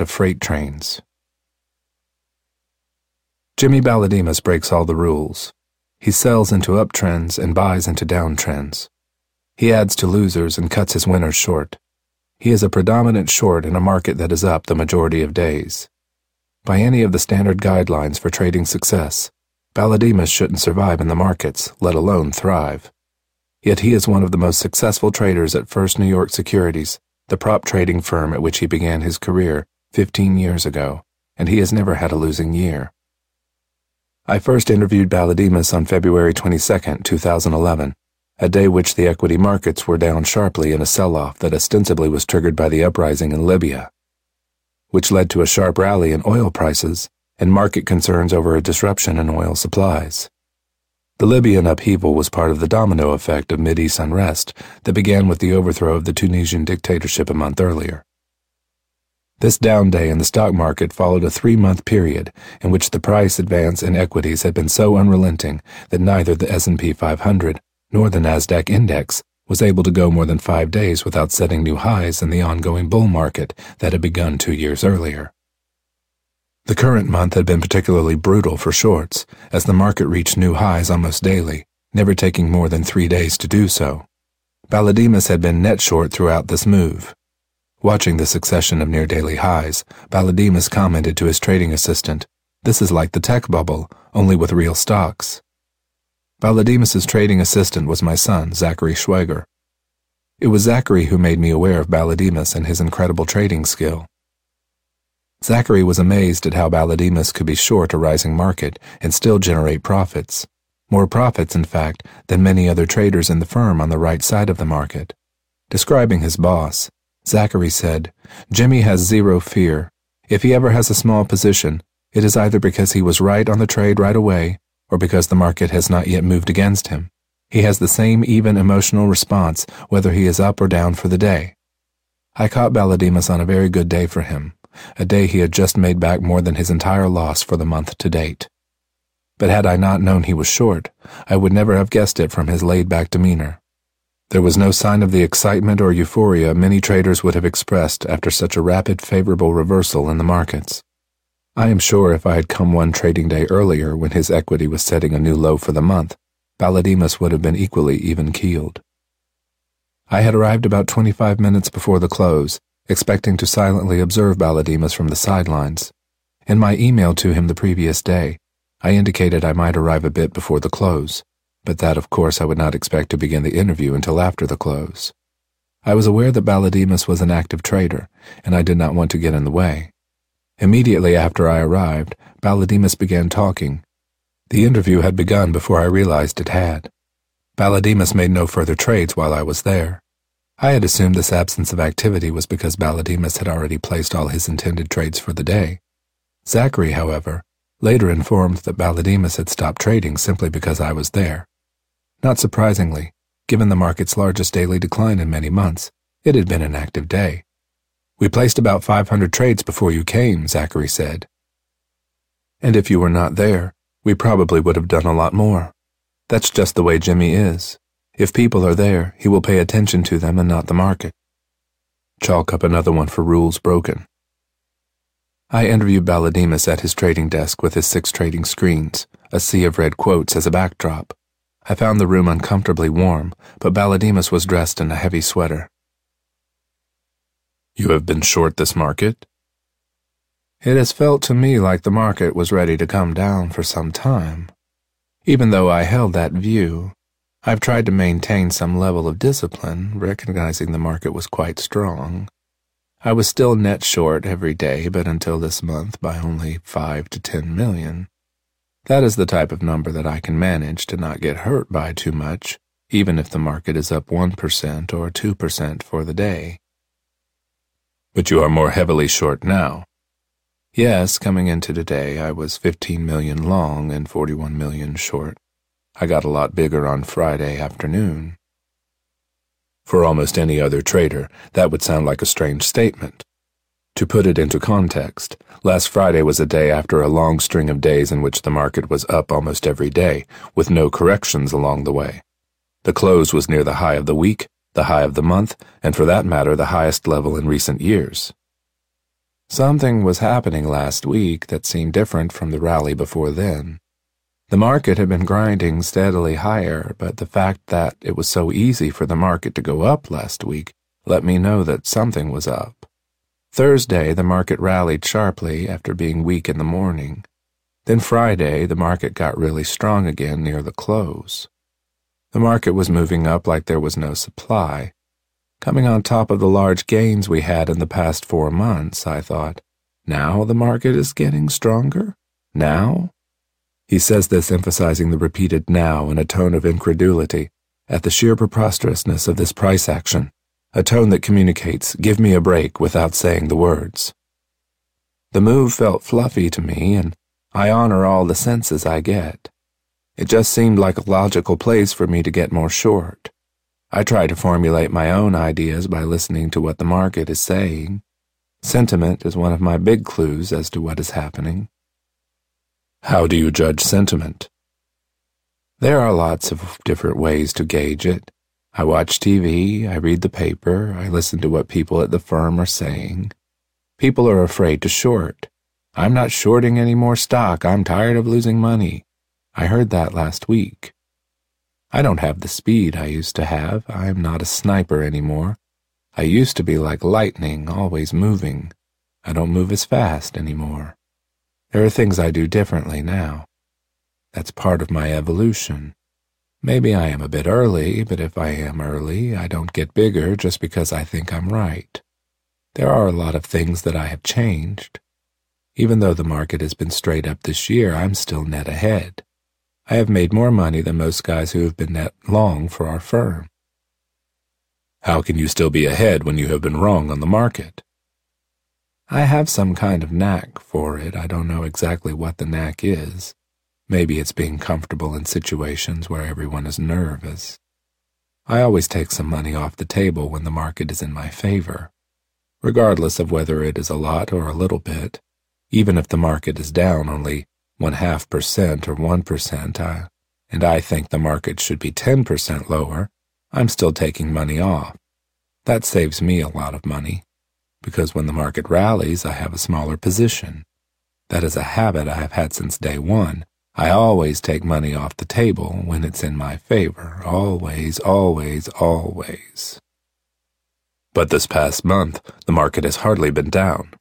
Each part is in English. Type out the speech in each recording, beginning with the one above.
of freight trains. Jimmy Balodimas breaks all the rules. He sells into uptrends and buys into downtrends. He adds to losers and cuts his winners short. He is a predominant short in a market that is up the majority of days. By any of the standard guidelines for trading success, Balodimas shouldn't survive in the markets, let alone thrive. Yet he is one of the most successful traders at First New York Securities, the prop trading firm at which he began his career 15 years ago, and he has never had a losing year. I first interviewed Balodimas on February 22, 2011, a day which the equity markets were down sharply in a sell-off that ostensibly was triggered by the uprising in Libya, which led to a sharp rally in oil prices and market concerns over a disruption in oil supplies. The Libyan upheaval was part of the domino effect of Mideast unrest that began with the overthrow of the Tunisian dictatorship a month earlier. This down day in the stock market followed a three-month period in which the price advance in equities had been so unrelenting that neither the S&P 500 nor the Nasdaq index was able to go more than 5 days without setting new highs in the ongoing bull market that had begun 2 years earlier. The current month had been particularly brutal for shorts as the market reached new highs almost daily, never taking more than 3 days to do so. Balodimas had been net short throughout this move Watching the succession of near daily highs, Balodimas commented to his trading assistant, This is like the tech bubble, only with real stocks. Balodimas's trading assistant was my son, Zachary Schwager. It was Zachary who made me aware of Balodimas and his incredible trading skill. Zachary was amazed at how Balodimas could be short a rising market and still generate profits. More profits, in fact, than many other traders in the firm on the right side of the market. Describing his boss, Zachary said, Jimmy has zero fear. If he ever has a small position, it is either because he was right on the trade right away or because the market has not yet moved against him. He has the same even emotional response whether he is up or down for the day. I caught Balodimas on a very good day for him, a day he had just made back more than his entire loss for the month to date. But had I not known he was short, I would never have guessed it from his laid-back demeanor. There was no sign of the excitement or euphoria many traders would have expressed after such a rapid favorable reversal in the markets. I am sure if I had come one trading day earlier when his equity was setting a new low for the month, Balodimas would have been equally even keeled. I had arrived about 25 minutes before the close, expecting to silently observe Balodimas from the sidelines. In my email to him the previous day, I indicated I might arrive a bit before the close but that, of course, I would not expect to begin the interview until after the close. I was aware that Balodimas was an active trader, and I did not want to get in the way. Immediately after I arrived, Balodimas began talking. The interview had begun before I realized it had. Balodimas made no further trades while I was there. I had assumed this absence of activity was because Balodimas had already placed all his intended trades for the day. Zachary, however, later informed that Balodimas had stopped trading simply because I was there. Not surprisingly, given the market's largest daily decline in many months, it had been an active day. We placed about 500 trades before you came, Zachary said. And if you were not there, we probably would have done a lot more. That's just the way Jimmy is. If people are there, he will pay attention to them and not the market. Chalk up another one for rules broken. I interviewed Balodimas at his trading desk with his six trading screens, a sea of red quotes as a backdrop. I found the room uncomfortably warm, but Balodimas was dressed in a heavy sweater. You have been short this market? It has felt to me like the market was ready to come down for some time. Even though I held that view, I've tried to maintain some level of discipline, recognizing the market was quite strong. I was still net short every day, but until this month by only five to ten million. That is the type of number that I can manage to not get hurt by too much, even if the market is up 1% or 2% for the day. But you are more heavily short now. Yes, coming into today, I was 15 million long and 41 million short. I got a lot bigger on Friday afternoon. For almost any other trader, that would sound like a strange statement. To put it into context, last Friday was a day after a long string of days in which the market was up almost every day, with no corrections along the way. The close was near the high of the week, the high of the month, and for that matter, the highest level in recent years. Something was happening last week that seemed different from the rally before then. The market had been grinding steadily higher, but the fact that it was so easy for the market to go up last week let me know that something was up. Thursday, the market rallied sharply after being weak in the morning. Then Friday, the market got really strong again near the close. The market was moving up like there was no supply. Coming on top of the large gains we had in the past four months, I thought, now the market is getting stronger? Now? He says this emphasizing the repeated now in a tone of incredulity at the sheer preposterousness of this price action a tone that communicates, give me a break without saying the words. The move felt fluffy to me, and I honor all the senses I get. It just seemed like a logical place for me to get more short. I try to formulate my own ideas by listening to what the market is saying. Sentiment is one of my big clues as to what is happening. How do you judge sentiment? There are lots of different ways to gauge it. I watch TV, I read the paper, I listen to what people at the firm are saying. People are afraid to short. I'm not shorting any more stock. I'm tired of losing money. I heard that last week. I don't have the speed I used to have. I'm not a sniper anymore. I used to be like lightning, always moving. I don't move as fast anymore. There are things I do differently now. That's part of my evolution. Maybe I am a bit early, but if I am early, I don't get bigger just because I think I'm right. There are a lot of things that I have changed. Even though the market has been straight up this year, I'm still net ahead. I have made more money than most guys who have been net long for our firm. How can you still be ahead when you have been wrong on the market? I have some kind of knack for it. I don't know exactly what the knack is. Maybe it's being comfortable in situations where everyone is nervous. I always take some money off the table when the market is in my favor, regardless of whether it is a lot or a little bit. Even if the market is down only one half percent or one percent, and I think the market should be ten percent lower, I'm still taking money off. That saves me a lot of money, because when the market rallies, I have a smaller position. That is a habit I have had since day one, I always take money off the table when it's in my favor. Always, always, always. But this past month, the market has hardly been down.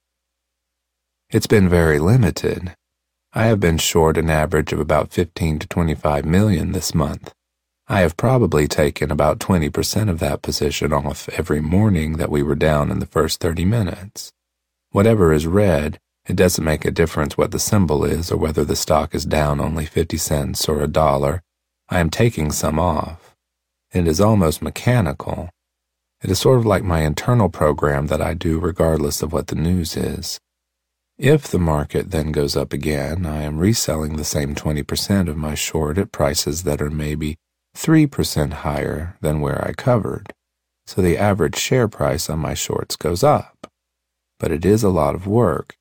It's been very limited. I have been short an average of about 15 to 25 million this month. I have probably taken about 20% of that position off every morning that we were down in the first 30 minutes. Whatever is red it doesn't make a difference what the symbol is or whether the stock is down only 50 cents or a dollar. I am taking some off. It is almost mechanical. It is sort of like my internal program that I do regardless of what the news is. If the market then goes up again, I am reselling the same 20% of my short at prices that are maybe 3% higher than where I covered. So the average share price on my shorts goes up. But it is a lot of work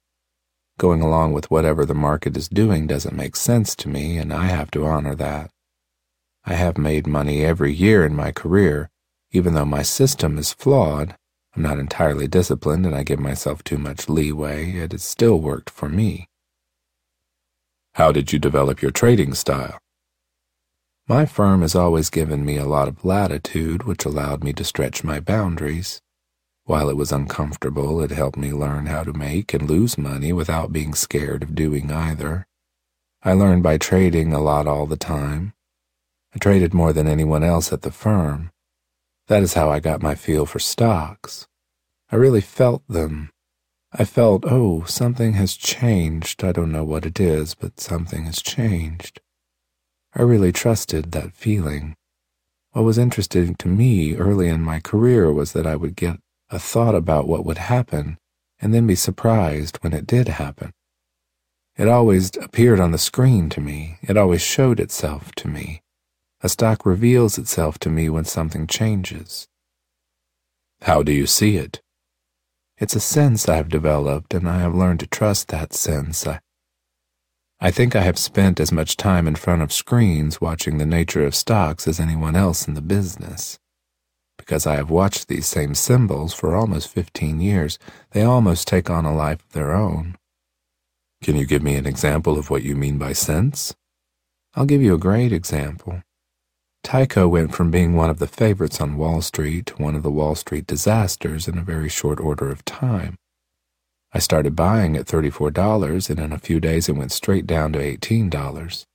Going along with whatever the market is doing doesn't make sense to me, and I have to honor that. I have made money every year in my career, even though my system is flawed. I'm not entirely disciplined and I give myself too much leeway. It has still worked for me. How did you develop your trading style? My firm has always given me a lot of latitude, which allowed me to stretch my boundaries. While it was uncomfortable, it helped me learn how to make and lose money without being scared of doing either. I learned by trading a lot all the time. I traded more than anyone else at the firm. That is how I got my feel for stocks. I really felt them. I felt, oh, something has changed. I don't know what it is, but something has changed. I really trusted that feeling. What was interesting to me early in my career was that I would get a thought about what would happen, and then be surprised when it did happen. It always appeared on the screen to me. It always showed itself to me. A stock reveals itself to me when something changes. How do you see it? It's a sense I've developed, and I have learned to trust that sense. I, I think I have spent as much time in front of screens watching the nature of stocks as anyone else in the business Because I have watched these same symbols for almost 15 years, they almost take on a life of their own. Can you give me an example of what you mean by sense? I'll give you a great example. Tyco went from being one of the favorites on Wall Street to one of the Wall Street disasters in a very short order of time. I started buying at $34, and in a few days it went straight down to $18.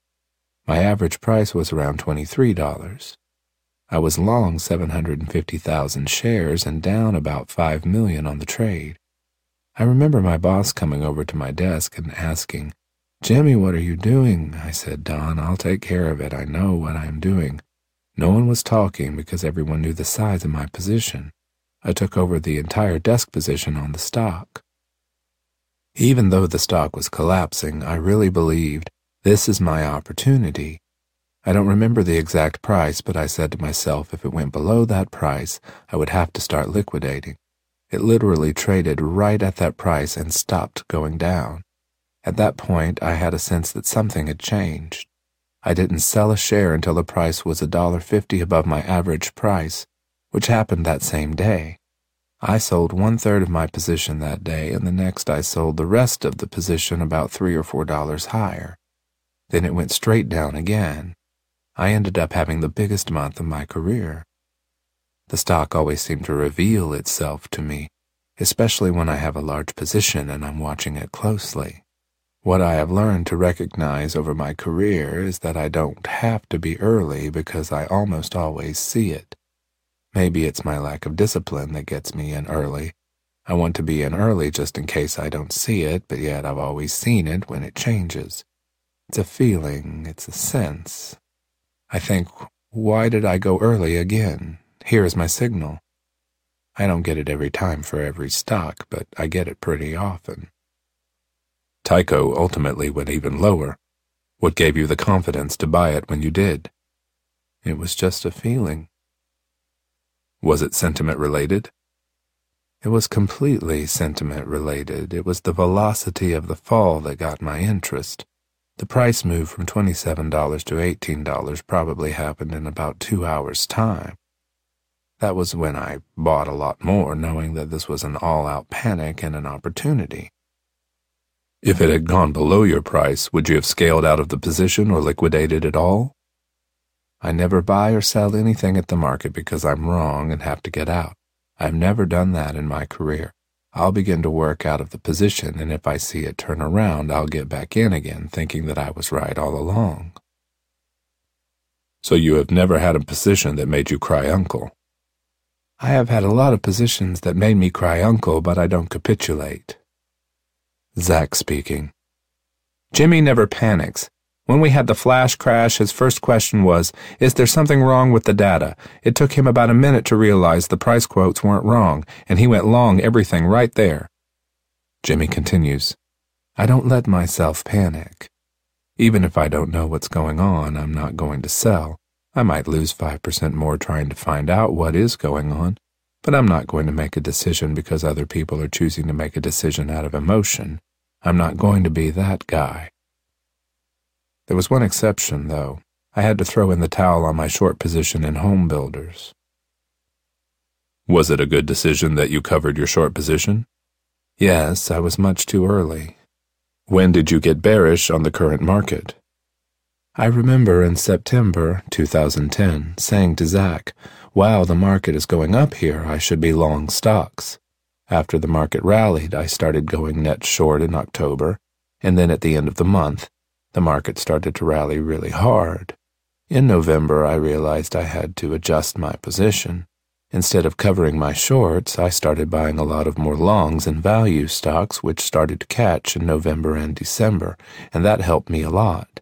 My average price was around $23. I was long 750,000 shares and down about 5 million on the trade. I remember my boss coming over to my desk and asking, Jimmy, what are you doing? I said, Don, I'll take care of it. I know what I am doing. No one was talking because everyone knew the size of my position. I took over the entire desk position on the stock. Even though the stock was collapsing, I really believed this is my opportunity. I don't remember the exact price, but I said to myself if it went below that price, I would have to start liquidating. It literally traded right at that price and stopped going down. At that point, I had a sense that something had changed. I didn't sell a share until the price was a dollar fifty above my average price, which happened that same day. I sold one third of my position that day, and the next I sold the rest of the position about three or four dollars higher. Then it went straight down again. I ended up having the biggest month of my career. The stock always seemed to reveal itself to me, especially when I have a large position and I'm watching it closely. What I have learned to recognize over my career is that I don't have to be early because I almost always see it. Maybe it's my lack of discipline that gets me in early. I want to be in early just in case I don't see it, but yet I've always seen it when it changes. It's a feeling, it's a sense. I think, why did I go early again? Here is my signal. I don't get it every time for every stock, but I get it pretty often. Tyco ultimately went even lower. What gave you the confidence to buy it when you did? It was just a feeling. Was it sentiment related? It was completely sentiment related. It was the velocity of the fall that got my interest. The price move from $27 to $18 probably happened in about two hours' time. That was when I bought a lot more, knowing that this was an all out panic and an opportunity. If it had gone below your price, would you have scaled out of the position or liquidated it all? I never buy or sell anything at the market because I'm wrong and have to get out. I've never done that in my career. I'll begin to work out of the position, and if I see it turn around, I'll get back in again, thinking that I was right all along. So you have never had a position that made you cry uncle? I have had a lot of positions that made me cry uncle, but I don't capitulate. Zack speaking. Jimmy never panics. When we had the flash crash, his first question was, Is there something wrong with the data? It took him about a minute to realize the price quotes weren't wrong, and he went long everything right there. Jimmy continues, I don't let myself panic. Even if I don't know what's going on, I'm not going to sell. I might lose 5% more trying to find out what is going on, but I'm not going to make a decision because other people are choosing to make a decision out of emotion. I'm not going to be that guy. There was one exception, though. I had to throw in the towel on my short position in home builders. Was it a good decision that you covered your short position? Yes, I was much too early. When did you get bearish on the current market? I remember in September 2010 saying to Zach, Wow, the market is going up here. I should be long stocks. After the market rallied, I started going net short in October, and then at the end of the month, the market started to rally really hard. In November, I realized I had to adjust my position. Instead of covering my shorts, I started buying a lot of more longs and value stocks, which started to catch in November and December, and that helped me a lot.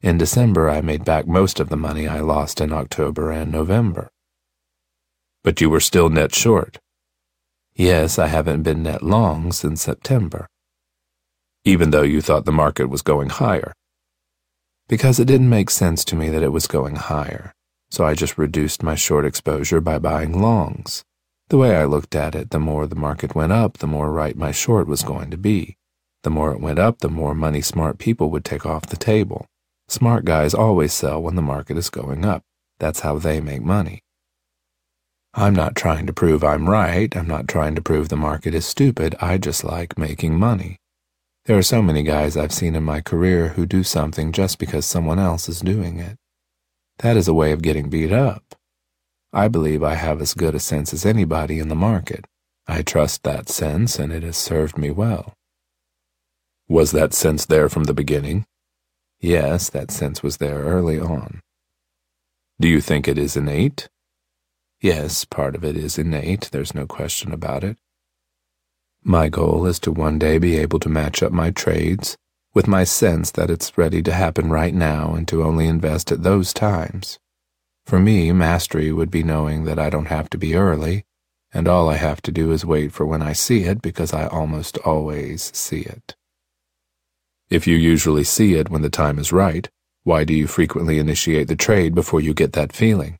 In December, I made back most of the money I lost in October and November. But you were still net short. Yes, I haven't been net long since September. Even though you thought the market was going higher. Because it didn't make sense to me that it was going higher, so I just reduced my short exposure by buying longs. The way I looked at it, the more the market went up, the more right my short was going to be. The more it went up, the more money smart people would take off the table. Smart guys always sell when the market is going up. That's how they make money. I'm not trying to prove I'm right. I'm not trying to prove the market is stupid. I just like making money. There are so many guys I've seen in my career who do something just because someone else is doing it. That is a way of getting beat up. I believe I have as good a sense as anybody in the market. I trust that sense, and it has served me well. Was that sense there from the beginning? Yes, that sense was there early on. Do you think it is innate? Yes, part of it is innate, there's no question about it. My goal is to one day be able to match up my trades with my sense that it's ready to happen right now and to only invest at those times. For me, mastery would be knowing that I don't have to be early, and all I have to do is wait for when I see it because I almost always see it. If you usually see it when the time is right, why do you frequently initiate the trade before you get that feeling?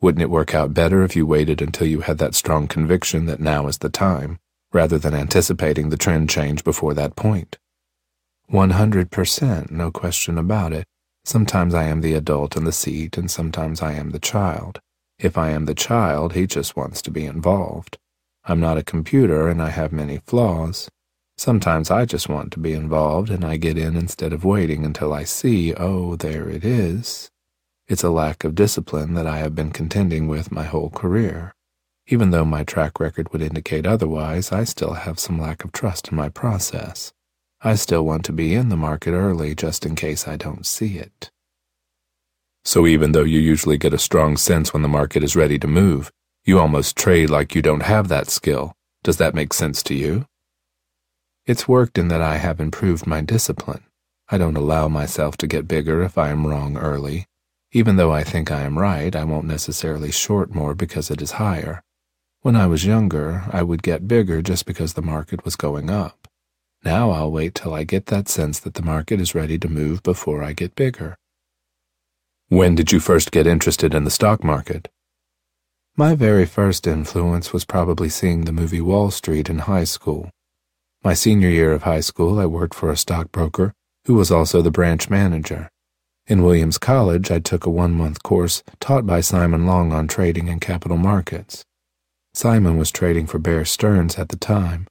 Wouldn't it work out better if you waited until you had that strong conviction that now is the time? Rather than anticipating the trend change before that point. 100%, no question about it. Sometimes I am the adult in the seat, and sometimes I am the child. If I am the child, he just wants to be involved. I'm not a computer, and I have many flaws. Sometimes I just want to be involved, and I get in instead of waiting until I see, oh, there it is. It's a lack of discipline that I have been contending with my whole career. Even though my track record would indicate otherwise, I still have some lack of trust in my process. I still want to be in the market early just in case I don't see it. So even though you usually get a strong sense when the market is ready to move, you almost trade like you don't have that skill. Does that make sense to you? It's worked in that I have improved my discipline. I don't allow myself to get bigger if I am wrong early. Even though I think I am right, I won't necessarily short more because it is higher. When I was younger, I would get bigger just because the market was going up. Now I'll wait till I get that sense that the market is ready to move before I get bigger. When did you first get interested in the stock market? My very first influence was probably seeing the movie Wall Street in high school. My senior year of high school, I worked for a stockbroker who was also the branch manager. In Williams College, I took a one month course taught by Simon Long on trading and capital markets. Simon was trading for Bear Stearns at the time.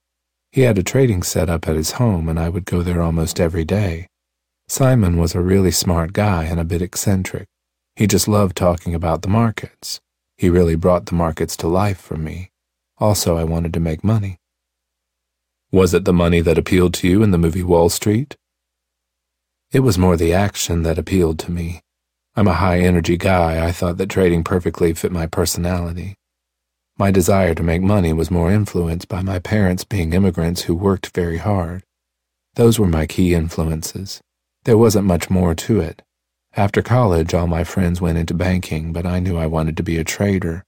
He had a trading setup at his home, and I would go there almost every day. Simon was a really smart guy and a bit eccentric. He just loved talking about the markets. He really brought the markets to life for me. Also, I wanted to make money. Was it the money that appealed to you in the movie Wall Street? It was more the action that appealed to me. I'm a high energy guy. I thought that trading perfectly fit my personality. My desire to make money was more influenced by my parents being immigrants who worked very hard. Those were my key influences. There wasn't much more to it. After college, all my friends went into banking, but I knew I wanted to be a trader.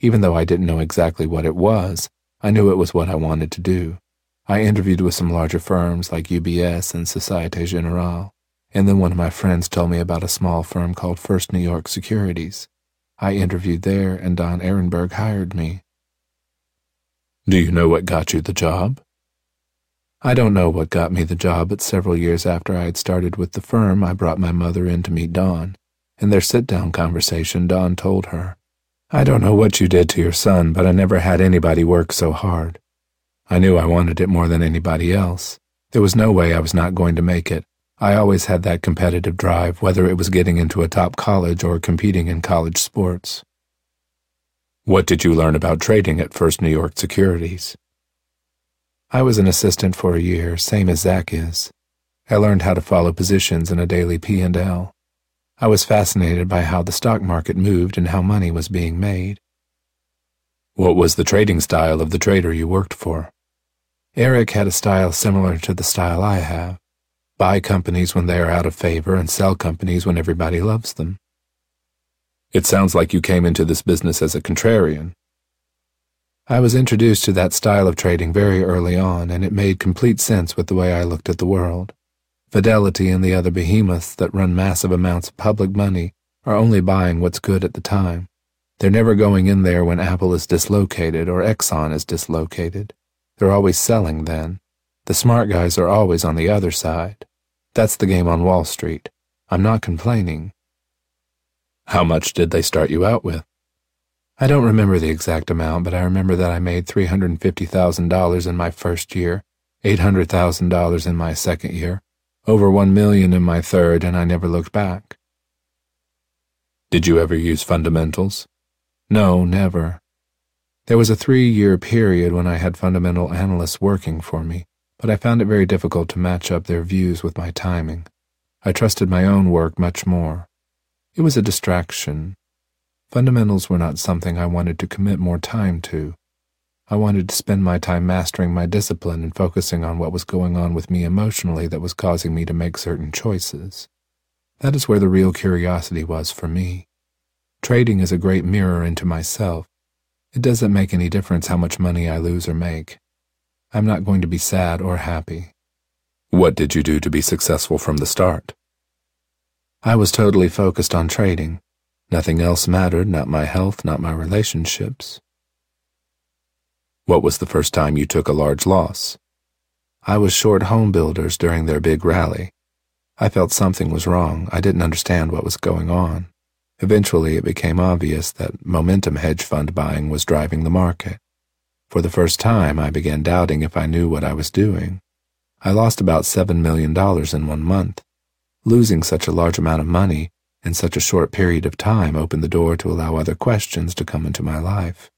Even though I didn't know exactly what it was, I knew it was what I wanted to do. I interviewed with some larger firms like UBS and Societe Generale, and then one of my friends told me about a small firm called First New York Securities. I interviewed there, and Don Ehrenberg hired me. Do you know what got you the job? I don't know what got me the job, but several years after I had started with the firm, I brought my mother in to meet Don. In their sit down conversation, Don told her, I don't know what you did to your son, but I never had anybody work so hard. I knew I wanted it more than anybody else. There was no way I was not going to make it, I always had that competitive drive, whether it was getting into a top college or competing in college sports. What did you learn about trading at First New York Securities? I was an assistant for a year, same as Zach is. I learned how to follow positions in a daily P&L. I was fascinated by how the stock market moved and how money was being made. What was the trading style of the trader you worked for? Eric had a style similar to the style I have buy companies when they are out of favor and sell companies when everybody loves them. It sounds like you came into this business as a contrarian. I was introduced to that style of trading very early on, and it made complete sense with the way I looked at the world. Fidelity and the other behemoths that run massive amounts of public money are only buying what's good at the time. They're never going in there when Apple is dislocated or Exxon is dislocated. They're always selling then. The smart guys are always on the other side. That's the game on Wall Street. I'm not complaining. How much did they start you out with? I don't remember the exact amount, but I remember that I made $350,000 in my first year, $800,000 in my second year, over 1 million in my third, and I never looked back. Did you ever use fundamentals? No, never. There was a three-year period when I had fundamental analysts working for me, but I found it very difficult to match up their views with my timing. I trusted my own work much more. It was a distraction, Fundamentals were not something I wanted to commit more time to. I wanted to spend my time mastering my discipline and focusing on what was going on with me emotionally that was causing me to make certain choices. That is where the real curiosity was for me. Trading is a great mirror into myself. It doesn't make any difference how much money I lose or make. I'm not going to be sad or happy. What did you do to be successful from the start? I was totally focused on trading. Nothing else mattered, not my health, not my relationships. What was the first time you took a large loss? I was short home builders during their big rally. I felt something was wrong. I didn't understand what was going on. Eventually, it became obvious that momentum hedge fund buying was driving the market. For the first time, I began doubting if I knew what I was doing. I lost about $7 million in one month. Losing such a large amount of money in such a short period of time opened the door to allow other questions to come into my life.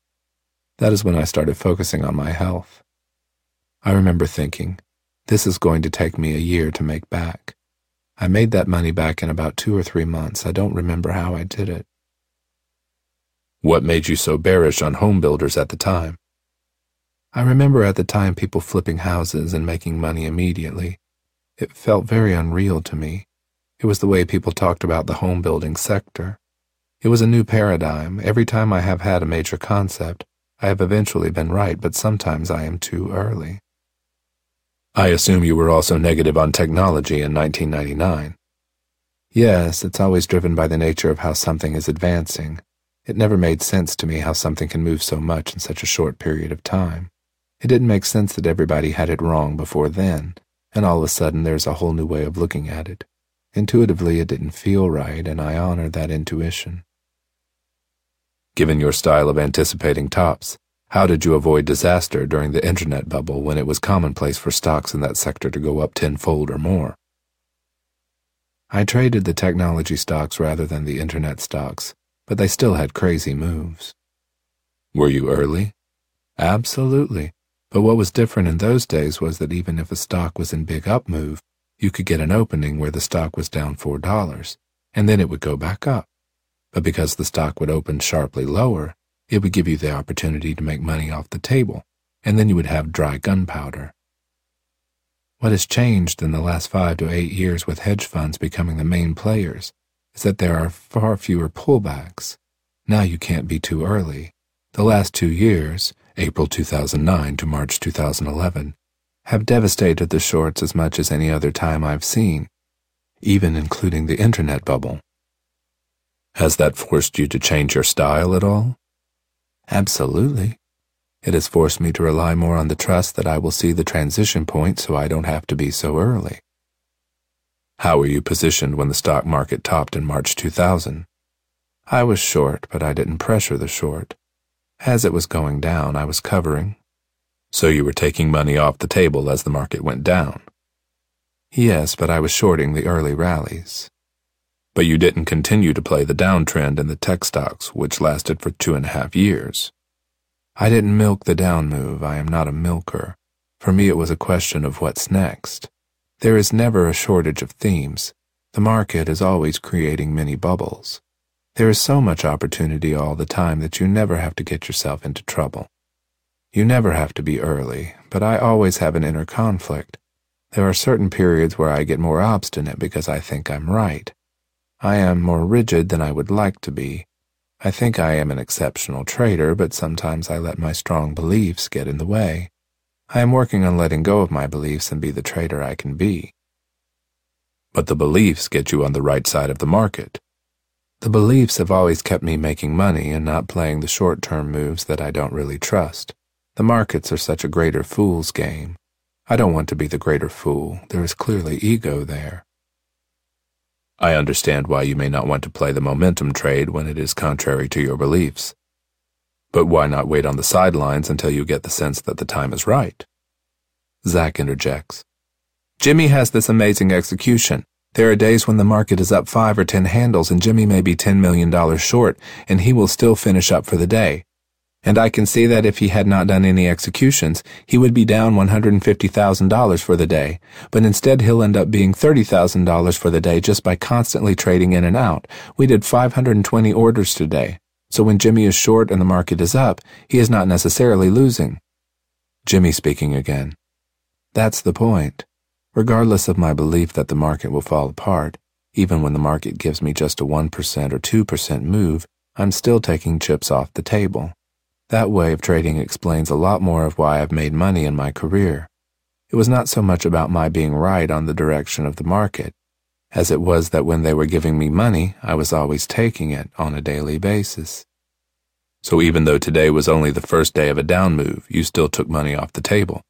That is when I started focusing on my health. I remember thinking, this is going to take me a year to make back. I made that money back in about two or three months. I don't remember how I did it. What made you so bearish on home builders at the time? I remember at the time people flipping houses and making money immediately. It felt very unreal to me. It was the way people talked about the home building sector. It was a new paradigm. Every time I have had a major concept, I have eventually been right, but sometimes I am too early. I assume you were also negative on technology in 1999. Yes, it's always driven by the nature of how something is advancing. It never made sense to me how something can move so much in such a short period of time. It didn't make sense that everybody had it wrong before then, and all of a sudden there's a whole new way of looking at it. Intuitively, it didn't feel right, and I honor that intuition. Given your style of anticipating tops, how did you avoid disaster during the internet bubble when it was commonplace for stocks in that sector to go up tenfold or more? I traded the technology stocks rather than the internet stocks, but they still had crazy moves. Were you early? Absolutely. But what was different in those days was that even if a stock was in big up move, you could get an opening where the stock was down $4, and then it would go back up. But because the stock would open sharply lower, it would give you the opportunity to make money off the table, and then you would have dry gunpowder. What has changed in the last five to eight years with hedge funds becoming the main players is that there are far fewer pullbacks. Now you can't be too early. The last two years, April 2009 to March 2011, have devastated the shorts as much as any other time I've seen, even including the internet bubble. Has that forced you to change your style at all? Absolutely. It has forced me to rely more on the trust that I will see the transition point so I don't have to be so early. How were you positioned when the stock market topped in March 2000? I was short, but I didn't pressure the short. As it was going down, I was covering, so you were taking money off the table as the market went down? Yes, but I was shorting the early rallies. But you didn't continue to play the downtrend in the tech stocks, which lasted for two and a half years. I didn't milk the down move. I am not a milker. For me, it was a question of what's next. There is never a shortage of themes. The market is always creating mini bubbles. There is so much opportunity all the time that you never have to get yourself into trouble. You never have to be early, but I always have an inner conflict. There are certain periods where I get more obstinate because I think I'm right. I am more rigid than I would like to be. I think I am an exceptional trader, but sometimes I let my strong beliefs get in the way. I am working on letting go of my beliefs and be the trader I can be. But the beliefs get you on the right side of the market. The beliefs have always kept me making money and not playing the short-term moves that I don't really trust. The markets are such a greater fool's game. I don't want to be the greater fool. There is clearly ego there. I understand why you may not want to play the momentum trade when it is contrary to your beliefs. But why not wait on the sidelines until you get the sense that the time is right? Zack interjects. Jimmy has this amazing execution. There are days when the market is up five or ten handles and Jimmy may be $10 million short, and he will still finish up for the day. And I can see that if he had not done any executions, he would be down $150,000 for the day, but instead he'll end up being $30,000 for the day just by constantly trading in and out. We did 520 orders today. So when Jimmy is short and the market is up, he is not necessarily losing. Jimmy speaking again. That's the point. Regardless of my belief that the market will fall apart, even when the market gives me just a 1% or 2% move, I'm still taking chips off the table. That way of trading explains a lot more of why I've made money in my career. It was not so much about my being right on the direction of the market, as it was that when they were giving me money, I was always taking it on a daily basis. So even though today was only the first day of a down move, you still took money off the table.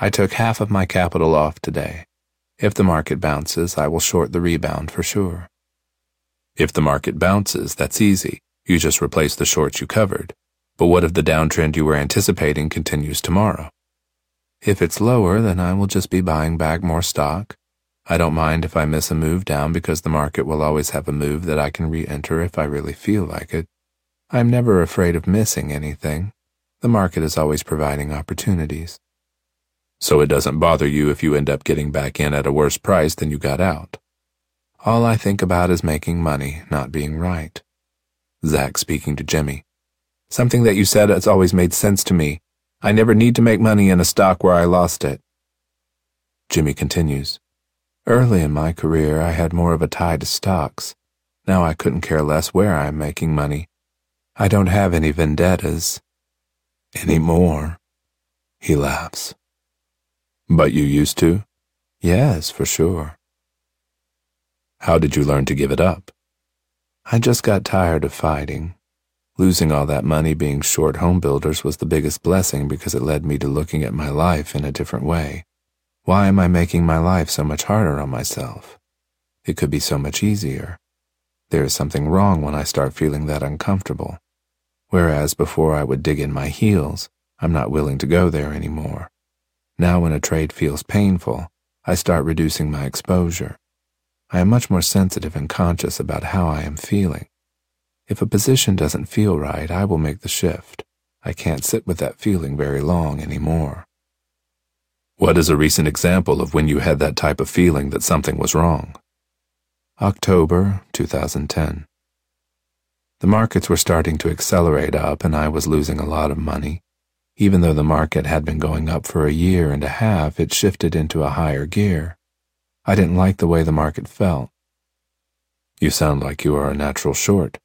I took half of my capital off today. If the market bounces, I will short the rebound for sure. If the market bounces, that's easy. You just replace the shorts you covered. But what if the downtrend you were anticipating continues tomorrow? If it's lower, then I will just be buying back more stock. I don't mind if I miss a move down because the market will always have a move that I can re-enter if I really feel like it. I'm never afraid of missing anything. The market is always providing opportunities. So it doesn't bother you if you end up getting back in at a worse price than you got out. All I think about is making money, not being right. Zach speaking to Jimmy. Something that you said has always made sense to me. I never need to make money in a stock where I lost it. Jimmy continues. Early in my career, I had more of a tie to stocks. Now I couldn't care less where I am making money. I don't have any vendettas. Anymore. He laughs. But you used to? Yes, for sure. How did you learn to give it up? I just got tired of fighting. Losing all that money being short home builders was the biggest blessing because it led me to looking at my life in a different way. Why am I making my life so much harder on myself? It could be so much easier. There is something wrong when I start feeling that uncomfortable. Whereas before I would dig in my heels, I'm not willing to go there anymore. Now when a trade feels painful, I start reducing my exposure. I am much more sensitive and conscious about how I am feeling. If a position doesn't feel right, I will make the shift. I can't sit with that feeling very long anymore. What is a recent example of when you had that type of feeling that something was wrong? October 2010. The markets were starting to accelerate up, and I was losing a lot of money. Even though the market had been going up for a year and a half, it shifted into a higher gear. I didn't like the way the market felt. You sound like you are a natural short.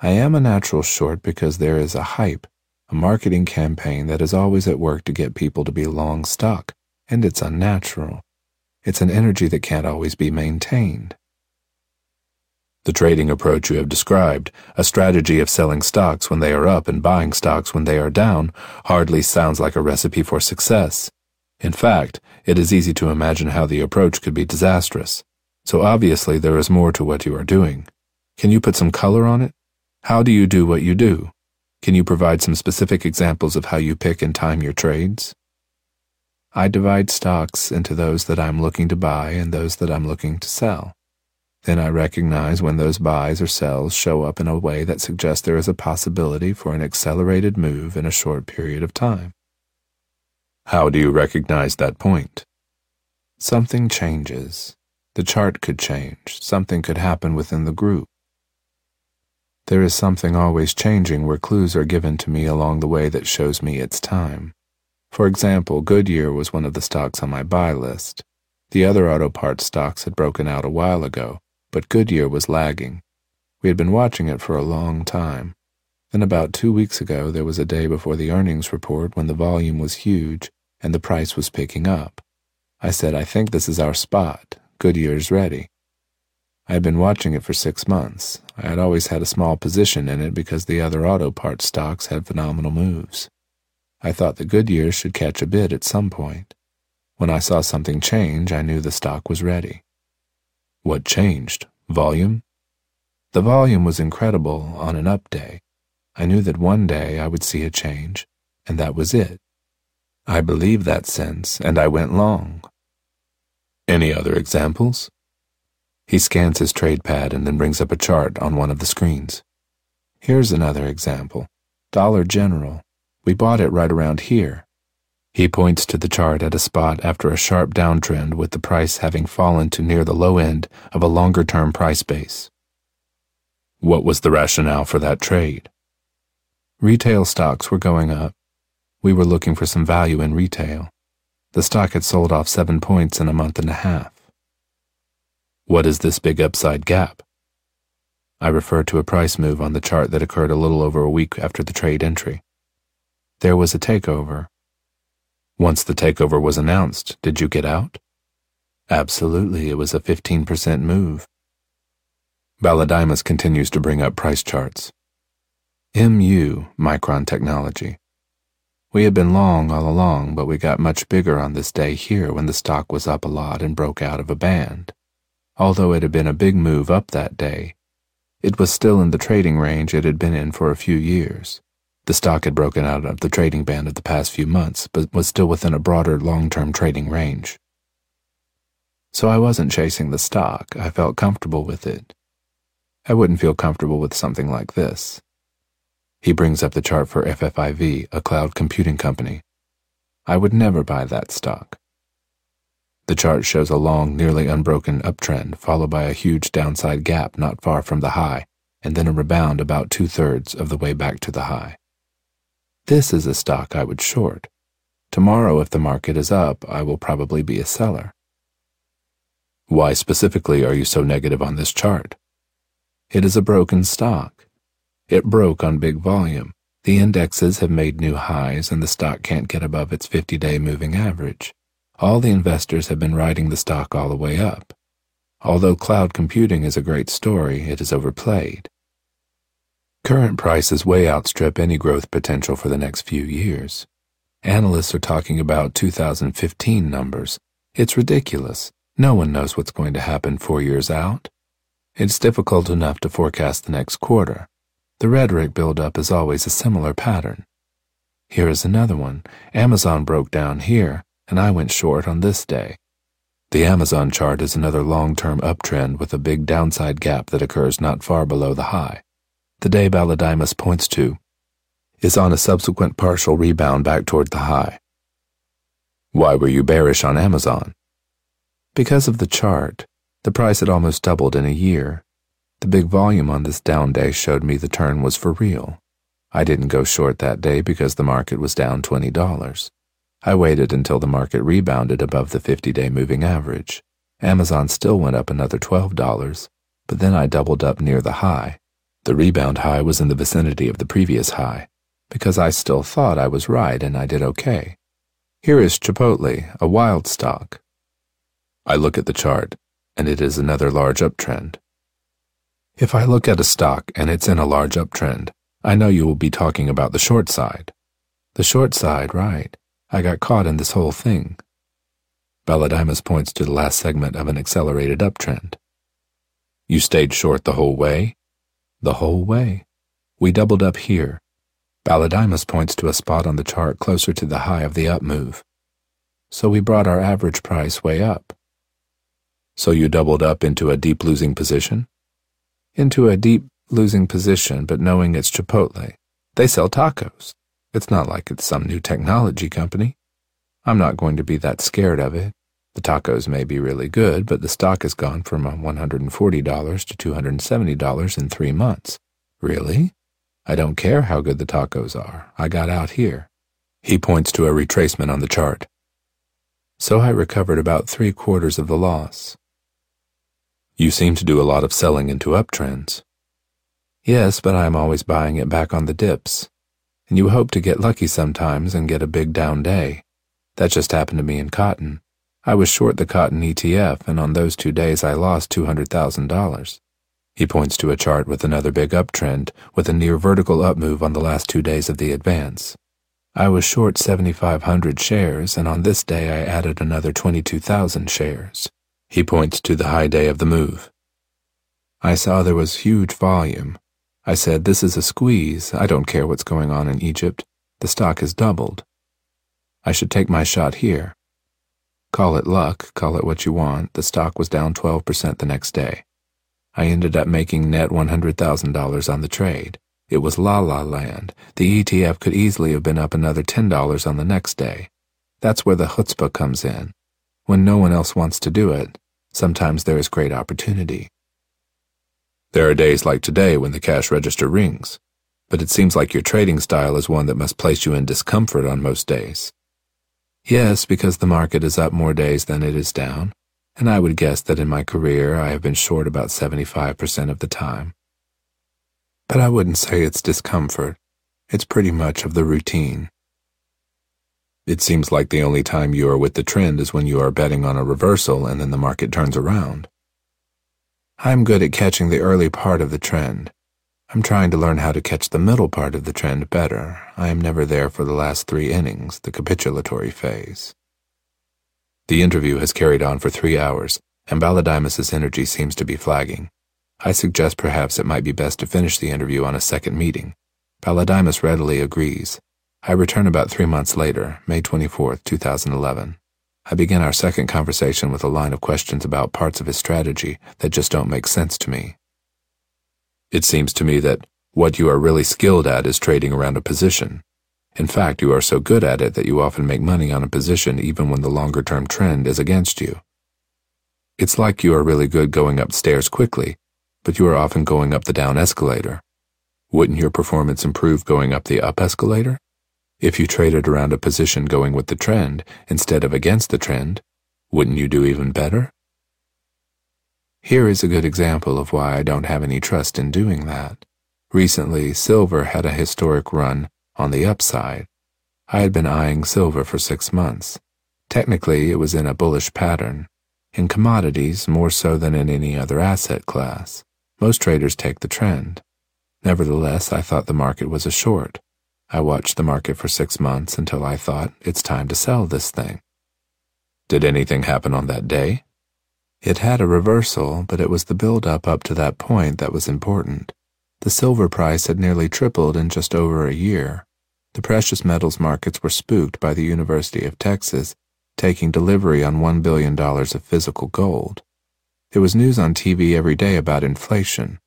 I am a natural short because there is a hype, a marketing campaign that is always at work to get people to be long stock, and it's unnatural. It's an energy that can't always be maintained. The trading approach you have described, a strategy of selling stocks when they are up and buying stocks when they are down, hardly sounds like a recipe for success. In fact, it is easy to imagine how the approach could be disastrous. So obviously there is more to what you are doing. Can you put some color on it? How do you do what you do? Can you provide some specific examples of how you pick and time your trades? I divide stocks into those that I'm looking to buy and those that I'm looking to sell. Then I recognize when those buys or sells show up in a way that suggests there is a possibility for an accelerated move in a short period of time. How do you recognize that point? Something changes. The chart could change. Something could happen within the group. There is something always changing where clues are given to me along the way that shows me it's time. For example, Goodyear was one of the stocks on my buy list. The other auto parts stocks had broken out a while ago, but Goodyear was lagging. We had been watching it for a long time. Then about two weeks ago, there was a day before the earnings report when the volume was huge and the price was picking up. I said, I think this is our spot. Goodyear's ready. I had been watching it for six months. I had always had a small position in it because the other auto parts stocks had phenomenal moves. I thought the Goodyear should catch a bid at some point. When I saw something change, I knew the stock was ready. What changed? Volume? The volume was incredible on an up day. I knew that one day I would see a change, and that was it. I believed that sense, and I went long. Any other examples? He scans his trade pad and then brings up a chart on one of the screens. Here's another example. Dollar General. We bought it right around here. He points to the chart at a spot after a sharp downtrend with the price having fallen to near the low end of a longer term price base. What was the rationale for that trade? Retail stocks were going up. We were looking for some value in retail. The stock had sold off seven points in a month and a half. What is this big upside gap? I refer to a price move on the chart that occurred a little over a week after the trade entry. There was a takeover. Once the takeover was announced, did you get out? Absolutely, it was a 15% move. Balodimas continues to bring up price charts. MU, Micron Technology. We had been long all along, but we got much bigger on this day here when the stock was up a lot and broke out of a band. Although it had been a big move up that day, it was still in the trading range it had been in for a few years. The stock had broken out of the trading band of the past few months, but was still within a broader long term trading range. So I wasn't chasing the stock, I felt comfortable with it. I wouldn't feel comfortable with something like this. He brings up the chart for FFIV, a cloud computing company. I would never buy that stock. The chart shows a long, nearly unbroken uptrend, followed by a huge downside gap not far from the high, and then a rebound about two thirds of the way back to the high. This is a stock I would short. Tomorrow, if the market is up, I will probably be a seller. Why specifically are you so negative on this chart? It is a broken stock. It broke on big volume. The indexes have made new highs, and the stock can't get above its 50 day moving average. All the investors have been riding the stock all the way up. Although cloud computing is a great story, it is overplayed. Current prices way outstrip any growth potential for the next few years. Analysts are talking about 2015 numbers. It's ridiculous. No one knows what's going to happen four years out. It's difficult enough to forecast the next quarter. The rhetoric buildup is always a similar pattern. Here is another one. Amazon broke down here, and I went short on this day. The Amazon chart is another long-term uptrend with a big downside gap that occurs not far below the high. The day Balodimas points to is on a subsequent partial rebound back toward the high. Why were you bearish on Amazon? Because of the chart. The price had almost doubled in a year. The big volume on this down day showed me the turn was for real. I didn't go short that day because the market was down $20. I waited until the market rebounded above the 50 day moving average. Amazon still went up another $12, but then I doubled up near the high. The rebound high was in the vicinity of the previous high, because I still thought I was right and I did okay. Here is Chipotle, a wild stock. I look at the chart, and it is another large uptrend. If I look at a stock and it's in a large uptrend, I know you will be talking about the short side. The short side, right. I got caught in this whole thing. Balodimas points to the last segment of an accelerated uptrend. You stayed short the whole way? The whole way. We doubled up here. Balodimas points to a spot on the chart closer to the high of the up move. So we brought our average price way up. So you doubled up into a deep losing position? Into a deep losing position, but knowing it's Chipotle. They sell tacos. It's not like it's some new technology company. I'm not going to be that scared of it. The tacos may be really good, but the stock has gone from uh, $140 to $270 in three months. Really? I don't care how good the tacos are. I got out here. He points to a retracement on the chart. So I recovered about three quarters of the loss. You seem to do a lot of selling into uptrends. Yes, but I'm always buying it back on the dips and you hope to get lucky sometimes and get a big down day. That just happened to me in cotton. I was short the cotton ETF, and on those two days I lost $200,000. He points to a chart with another big uptrend, with a near vertical up move on the last two days of the advance. I was short 7,500 shares, and on this day I added another 22,000 shares. He points to the high day of the move. I saw there was huge volume, I said, This is a squeeze. I don't care what's going on in Egypt. The stock has doubled. I should take my shot here. Call it luck, call it what you want. The stock was down 12% the next day. I ended up making net $100,000 on the trade. It was la la land. The ETF could easily have been up another $10 on the next day. That's where the chutzpah comes in. When no one else wants to do it, sometimes there is great opportunity. There are days like today when the cash register rings, but it seems like your trading style is one that must place you in discomfort on most days. Yes, because the market is up more days than it is down, and I would guess that in my career I have been short about 75% of the time. But I wouldn't say it's discomfort. It's pretty much of the routine. It seems like the only time you are with the trend is when you are betting on a reversal and then the market turns around. I'm good at catching the early part of the trend. I'm trying to learn how to catch the middle part of the trend better. I am never there for the last three innings, the capitulatory phase. The interview has carried on for three hours, and Balodimas's energy seems to be flagging. I suggest perhaps it might be best to finish the interview on a second meeting. Balodimas readily agrees. I return about three months later, May 24, 2011. I begin our second conversation with a line of questions about parts of his strategy that just don't make sense to me. It seems to me that what you are really skilled at is trading around a position. In fact, you are so good at it that you often make money on a position even when the longer term trend is against you. It's like you are really good going upstairs quickly, but you are often going up the down escalator. Wouldn't your performance improve going up the up escalator? If you traded around a position going with the trend instead of against the trend, wouldn't you do even better? Here is a good example of why I don't have any trust in doing that. Recently, silver had a historic run on the upside. I had been eyeing silver for six months. Technically, it was in a bullish pattern. In commodities, more so than in any other asset class, most traders take the trend. Nevertheless, I thought the market was a short. I watched the market for six months until I thought it's time to sell this thing. Did anything happen on that day? It had a reversal, but it was the build-up up to that point that was important. The silver price had nearly tripled in just over a year. The precious metals markets were spooked by the University of Texas taking delivery on $1 billion of physical gold. There was news on TV every day about inflation.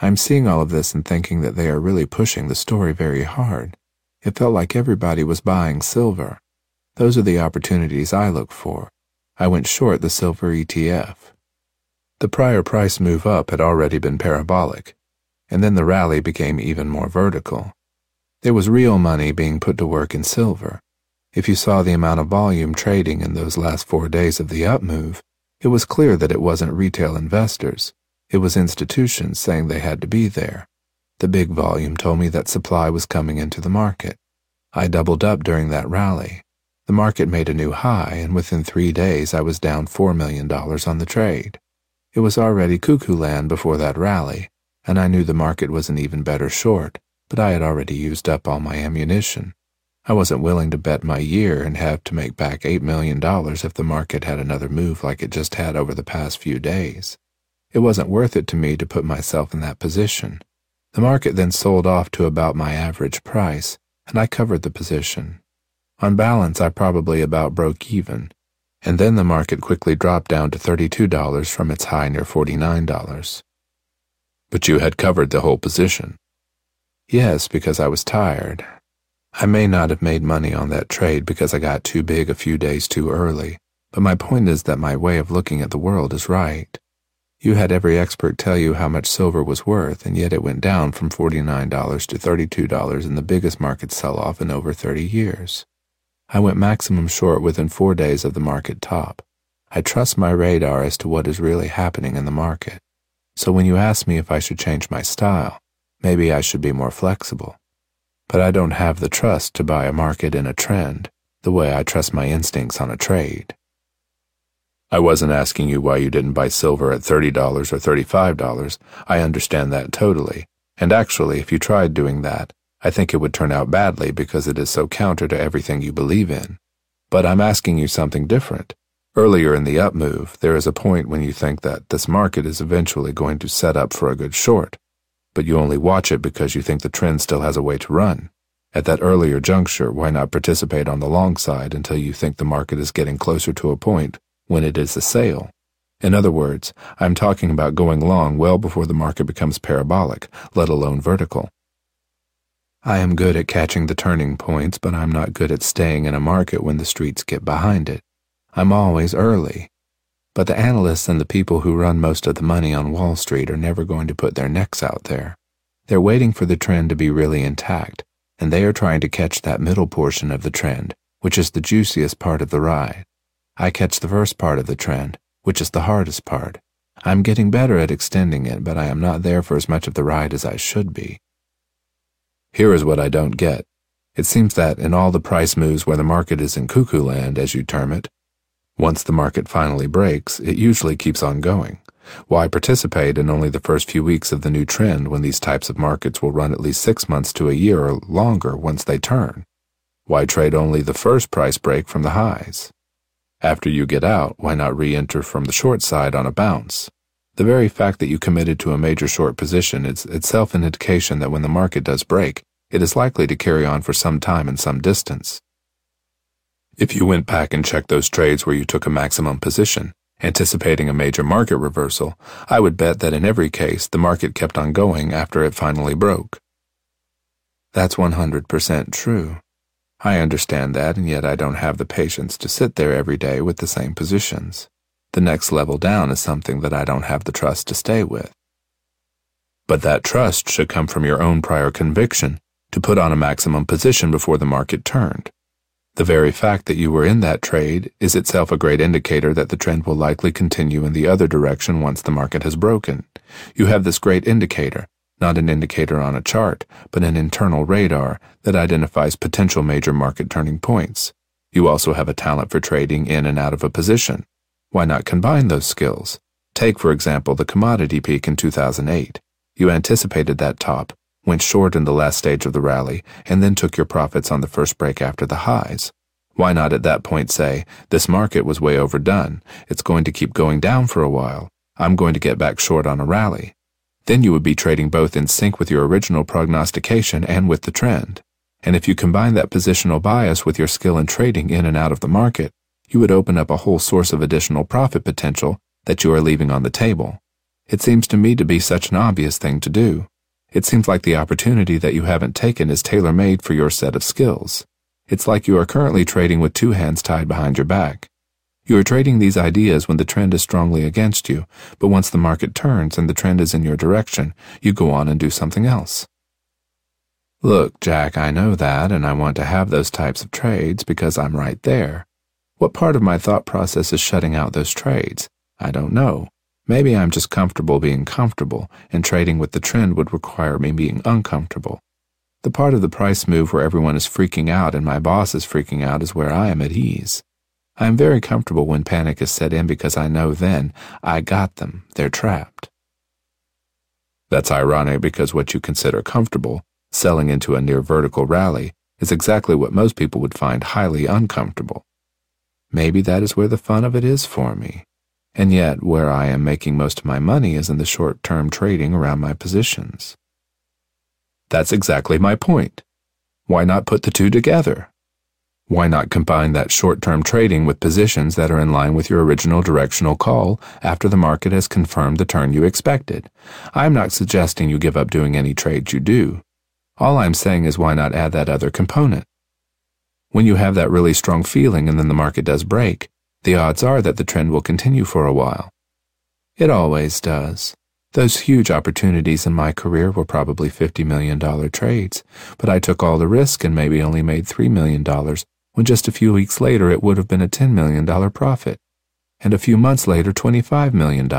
I'm seeing all of this and thinking that they are really pushing the story very hard. It felt like everybody was buying silver. Those are the opportunities I look for. I went short the silver ETF. The prior price move up had already been parabolic, and then the rally became even more vertical. There was real money being put to work in silver. If you saw the amount of volume trading in those last four days of the up move, it was clear that it wasn't retail investors. It was institutions saying they had to be there. The big volume told me that supply was coming into the market. I doubled up during that rally. The market made a new high, and within three days I was down $4 million on the trade. It was already cuckoo land before that rally, and I knew the market was an even better short, but I had already used up all my ammunition. I wasn't willing to bet my year and have to make back $8 million if the market had another move like it just had over the past few days. It wasn't worth it to me to put myself in that position. The market then sold off to about my average price, and I covered the position. On balance, I probably about broke even, and then the market quickly dropped down to $32 from its high near $49. But you had covered the whole position. Yes, because I was tired. I may not have made money on that trade because I got too big a few days too early, but my point is that my way of looking at the world is right. You had every expert tell you how much silver was worth, and yet it went down from $49 to $32 in the biggest market sell off in over 30 years. I went maximum short within four days of the market top. I trust my radar as to what is really happening in the market. So when you ask me if I should change my style, maybe I should be more flexible. But I don't have the trust to buy a market in a trend the way I trust my instincts on a trade. I wasn't asking you why you didn't buy silver at $30 or $35. I understand that totally. And actually, if you tried doing that, I think it would turn out badly because it is so counter to everything you believe in. But I'm asking you something different. Earlier in the up move, there is a point when you think that this market is eventually going to set up for a good short. but you only watch it because you think the trend still has a way to run. At that earlier juncture, why not participate on the long side until you think the market is getting closer to a point when it is a sale? In other words, I'm talking about going long well before the market becomes parabolic, let alone vertical. I am good at catching the turning points, but I'm not good at staying in a market when the streets get behind it. I'm always early. But the analysts and the people who run most of the money on Wall Street are never going to put their necks out there. They're waiting for the trend to be really intact, and they are trying to catch that middle portion of the trend, which is the juiciest part of the ride. I catch the first part of the trend, which is the hardest part. I'm getting better at extending it, but I am not there for as much of the ride as I should be. Here is what I don't get. It seems that in all the price moves where the market is in cuckoo land, as you term it, once the market finally breaks, it usually keeps on going. Why participate in only the first few weeks of the new trend when these types of markets will run at least six months to a year or longer once they turn? Why trade only the first price break from the highs? After you get out, why not re enter from the short side on a bounce? The very fact that you committed to a major short position is itself an indication that when the market does break, it is likely to carry on for some time and some distance. If you went back and checked those trades where you took a maximum position, anticipating a major market reversal, I would bet that in every case the market kept on going after it finally broke. That's 100% true. I understand that, and yet I don't have the patience to sit there every day with the same positions. The next level down is something that I don't have the trust to stay with. But that trust should come from your own prior conviction to put on a maximum position before the market turned. The very fact that you were in that trade is itself a great indicator that the trend will likely continue in the other direction once the market has broken. You have this great indicator, not an indicator on a chart, but an internal radar that identifies potential major market turning points. You also have a talent for trading in and out of a position. Why not combine those skills? Take, for example, the commodity peak in 2008. You anticipated that top, went short in the last stage of the rally, and then took your profits on the first break after the highs. Why not at that point say, this market was way overdone, it's going to keep going down for a while, I'm going to get back short on a rally. Then you would be trading both in sync with your original prognostication and with the trend. And if you combine that positional bias with your skill in trading in and out of the market, you would open up a whole source of additional profit potential that you are leaving on the table. It seems to me to be such an obvious thing to do. It seems like the opportunity that you haven't taken is tailor made for your set of skills. It's like you are currently trading with two hands tied behind your back. You are trading these ideas when the trend is strongly against you, but once the market turns and the trend is in your direction, you go on and do something else. Look, Jack, I know that, and I want to have those types of trades because I'm right there. What part of my thought process is shutting out those trades? I don't know. Maybe I'm just comfortable being comfortable, and trading with the trend would require me being uncomfortable. The part of the price move where everyone is freaking out and my boss is freaking out is where I am at ease. I am very comfortable when panic is set in because I know then I got them, they're trapped. That's ironic because what you consider comfortable, selling into a near vertical rally, is exactly what most people would find highly uncomfortable. Maybe that is where the fun of it is for me. And yet, where I am making most of my money is in the short term trading around my positions. That's exactly my point. Why not put the two together? Why not combine that short term trading with positions that are in line with your original directional call after the market has confirmed the turn you expected? I am not suggesting you give up doing any trades you do. All I'm saying is why not add that other component? When you have that really strong feeling and then the market does break, the odds are that the trend will continue for a while. It always does. Those huge opportunities in my career were probably $50 million trades, but I took all the risk and maybe only made $3 million, when just a few weeks later it would have been a $10 million profit, and a few months later $25 million.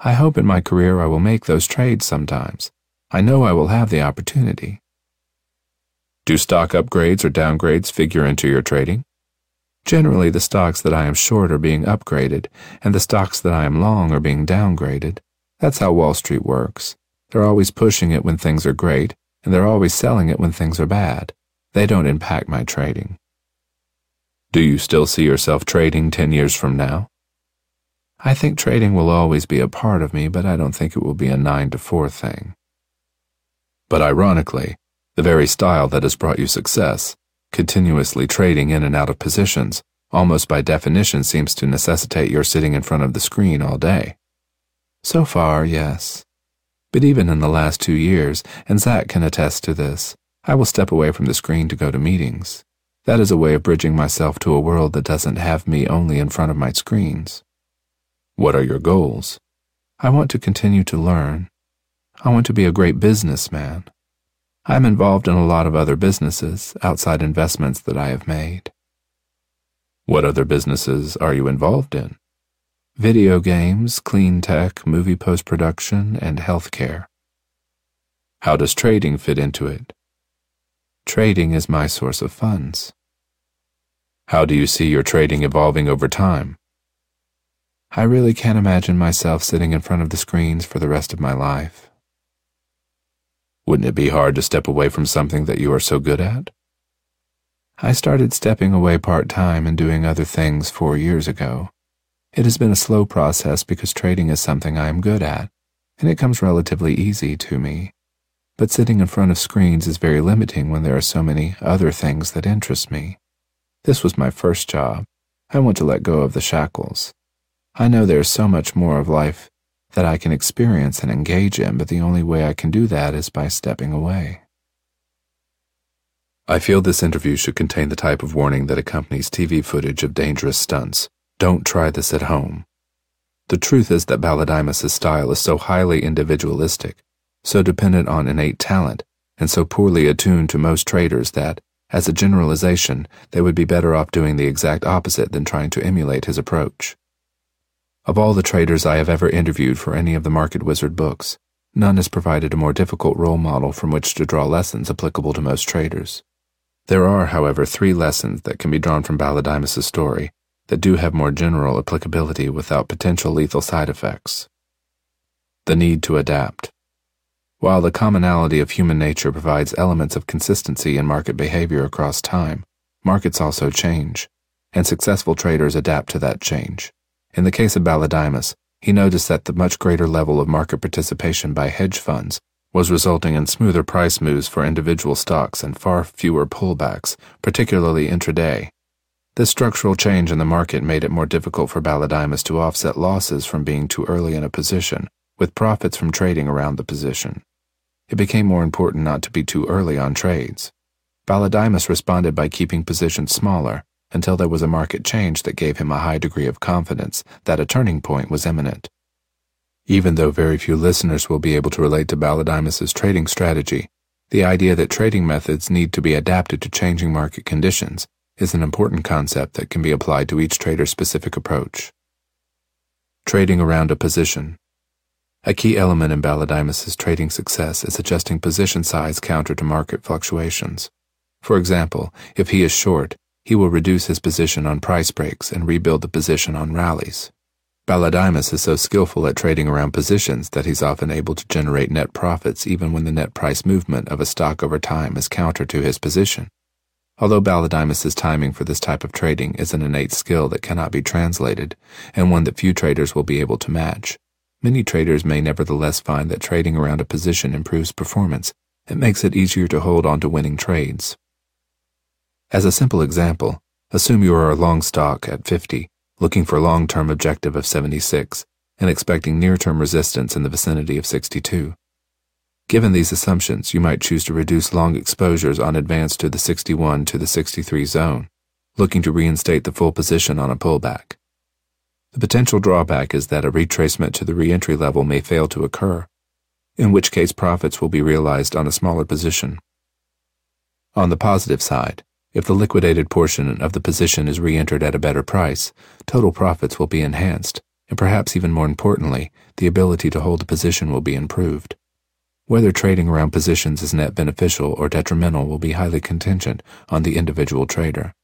I hope in my career I will make those trades sometimes. I know I will have the opportunity. Do stock upgrades or downgrades figure into your trading? Generally, the stocks that I am short are being upgraded, and the stocks that I am long are being downgraded. That's how Wall Street works. They're always pushing it when things are great, and they're always selling it when things are bad. They don't impact my trading. Do you still see yourself trading 10 years from now? I think trading will always be a part of me, but I don't think it will be a 9 to 4 thing. But ironically, the very style that has brought you success, continuously trading in and out of positions, almost by definition seems to necessitate your sitting in front of the screen all day. So far, yes. But even in the last two years, and Zach can attest to this, I will step away from the screen to go to meetings. That is a way of bridging myself to a world that doesn't have me only in front of my screens. What are your goals? I want to continue to learn. I want to be a great businessman. I'm involved in a lot of other businesses, outside investments that I have made. What other businesses are you involved in? Video games, clean tech, movie post production, and healthcare. How does trading fit into it? Trading is my source of funds. How do you see your trading evolving over time? I really can't imagine myself sitting in front of the screens for the rest of my life. Wouldn't it be hard to step away from something that you are so good at? I started stepping away part time and doing other things four years ago. It has been a slow process because trading is something I am good at, and it comes relatively easy to me. But sitting in front of screens is very limiting when there are so many other things that interest me. This was my first job. I want to let go of the shackles. I know there is so much more of life that I can experience and engage in, but the only way I can do that is by stepping away. I feel this interview should contain the type of warning that accompanies TV footage of dangerous stunts. Don't try this at home. The truth is that Balodimas' style is so highly individualistic, so dependent on innate talent, and so poorly attuned to most traders that, as a generalization, they would be better off doing the exact opposite than trying to emulate his approach. Of all the traders I have ever interviewed for any of the Market Wizard books, none has provided a more difficult role model from which to draw lessons applicable to most traders. There are, however, three lessons that can be drawn from Balodimas' story that do have more general applicability without potential lethal side effects. The need to adapt. While the commonality of human nature provides elements of consistency in market behavior across time, markets also change, and successful traders adapt to that change. In the case of Balodimas, he noticed that the much greater level of market participation by hedge funds was resulting in smoother price moves for individual stocks and far fewer pullbacks, particularly intraday. This structural change in the market made it more difficult for Balodimas to offset losses from being too early in a position, with profits from trading around the position. It became more important not to be too early on trades. Balodimas responded by keeping positions smaller until there was a market change that gave him a high degree of confidence that a turning point was imminent. Even though very few listeners will be able to relate to Balodimas's trading strategy, the idea that trading methods need to be adapted to changing market conditions is an important concept that can be applied to each trader's specific approach. Trading around a position. A key element in Balodimas's trading success is adjusting position size counter to market fluctuations. For example, if he is short, he will reduce his position on price breaks and rebuild the position on rallies. Balodimas is so skillful at trading around positions that he's often able to generate net profits even when the net price movement of a stock over time is counter to his position. Although Balodimas's timing for this type of trading is an innate skill that cannot be translated, and one that few traders will be able to match, many traders may nevertheless find that trading around a position improves performance. It makes it easier to hold on to winning trades. As a simple example, assume you are a long stock at 50 looking for a long-term objective of 76 and expecting near-term resistance in the vicinity of 62. Given these assumptions, you might choose to reduce long exposures on advance to the 61 to the 63 zone, looking to reinstate the full position on a pullback. The potential drawback is that a retracement to the reentry level may fail to occur, in which case profits will be realized on a smaller position. On the positive side, if the liquidated portion of the position is re-entered at a better price, total profits will be enhanced, and perhaps even more importantly, the ability to hold the position will be improved. Whether trading around positions is net beneficial or detrimental will be highly contingent on the individual trader.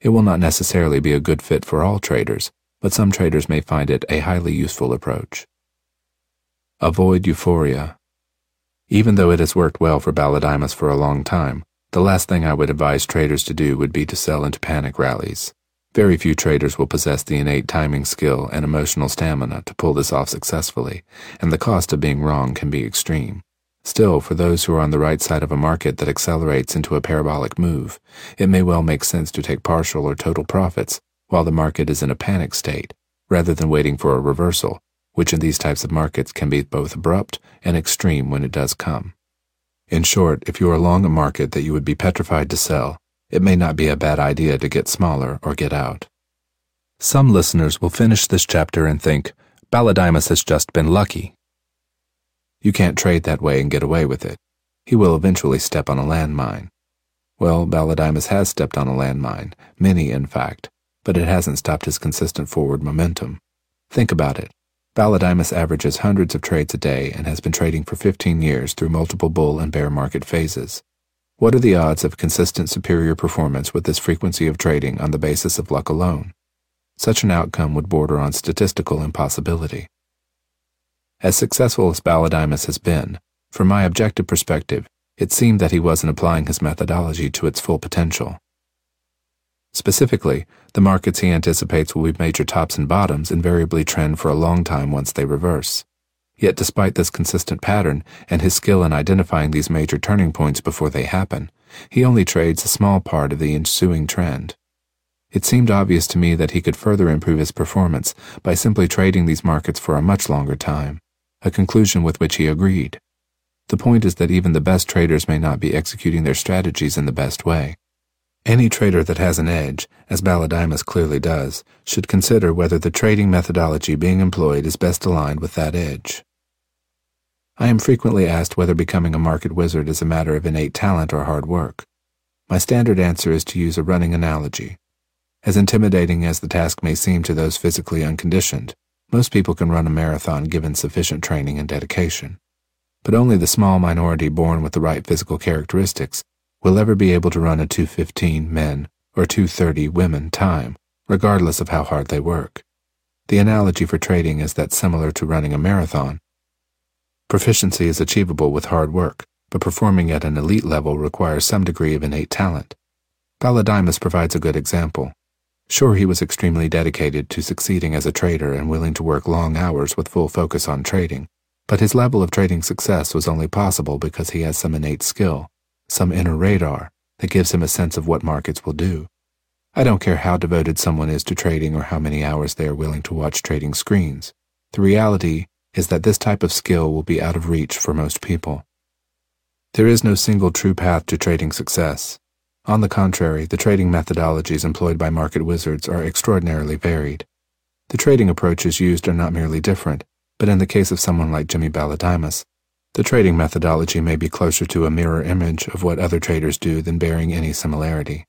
It will not necessarily be a good fit for all traders, but some traders may find it a highly useful approach. Avoid euphoria. Even though it has worked well for Balodimas for a long time, the last thing I would advise traders to do would be to sell into panic rallies. Very few traders will possess the innate timing skill and emotional stamina to pull this off successfully, and the cost of being wrong can be extreme. Still, for those who are on the right side of a market that accelerates into a parabolic move, it may well make sense to take partial or total profits while the market is in a panic state, rather than waiting for a reversal, which in these types of markets can be both abrupt and extreme when it does come. In short, if you are long a market that you would be petrified to sell, it may not be a bad idea to get smaller or get out. Some listeners will finish this chapter and think, Balodimas has just been lucky. You can't trade that way and get away with it. He will eventually step on a landmine. Well, Balodimas has stepped on a landmine, many in fact, but it hasn't stopped his consistent forward momentum. Think about it. Balodimas averages hundreds of trades a day and has been trading for 15 years through multiple bull and bear market phases. What are the odds of consistent superior performance with this frequency of trading on the basis of luck alone? Such an outcome would border on statistical impossibility. As successful as Balodimas has been, from my objective perspective, it seemed that he wasn't applying his methodology to its full potential. Specifically, the markets he anticipates will be major tops and bottoms invariably trend for a long time once they reverse. Yet despite this consistent pattern and his skill in identifying these major turning points before they happen, he only trades a small part of the ensuing trend. It seemed obvious to me that he could further improve his performance by simply trading these markets for a much longer time, a conclusion with which he agreed. The point is that even the best traders may not be executing their strategies in the best way. Any trader that has an edge, as Balodimas clearly does, should consider whether the trading methodology being employed is best aligned with that edge. I am frequently asked whether becoming a market wizard is a matter of innate talent or hard work. My standard answer is to use a running analogy. As intimidating as the task may seem to those physically unconditioned, most people can run a marathon given sufficient training and dedication. But only the small minority born with the right physical characteristics will ever be able to run a 215 men or 230 women time, regardless of how hard they work. The analogy for trading is that similar to running a marathon. Proficiency is achievable with hard work, but performing at an elite level requires some degree of innate talent. Balodimas provides a good example. Sure, he was extremely dedicated to succeeding as a trader and willing to work long hours with full focus on trading, but his level of trading success was only possible because he has some innate skill, some inner radar that gives him a sense of what markets will do. I don't care how devoted someone is to trading or how many hours they are willing to watch trading screens. The reality is that this type of skill will be out of reach for most people. There is no single true path to trading success. On the contrary, the trading methodologies employed by market wizards are extraordinarily varied. The trading approaches used are not merely different, but in the case of someone like Jimmy Balodimas, the trading methodology may be closer to a mirror image of what other traders do than bearing any similarity.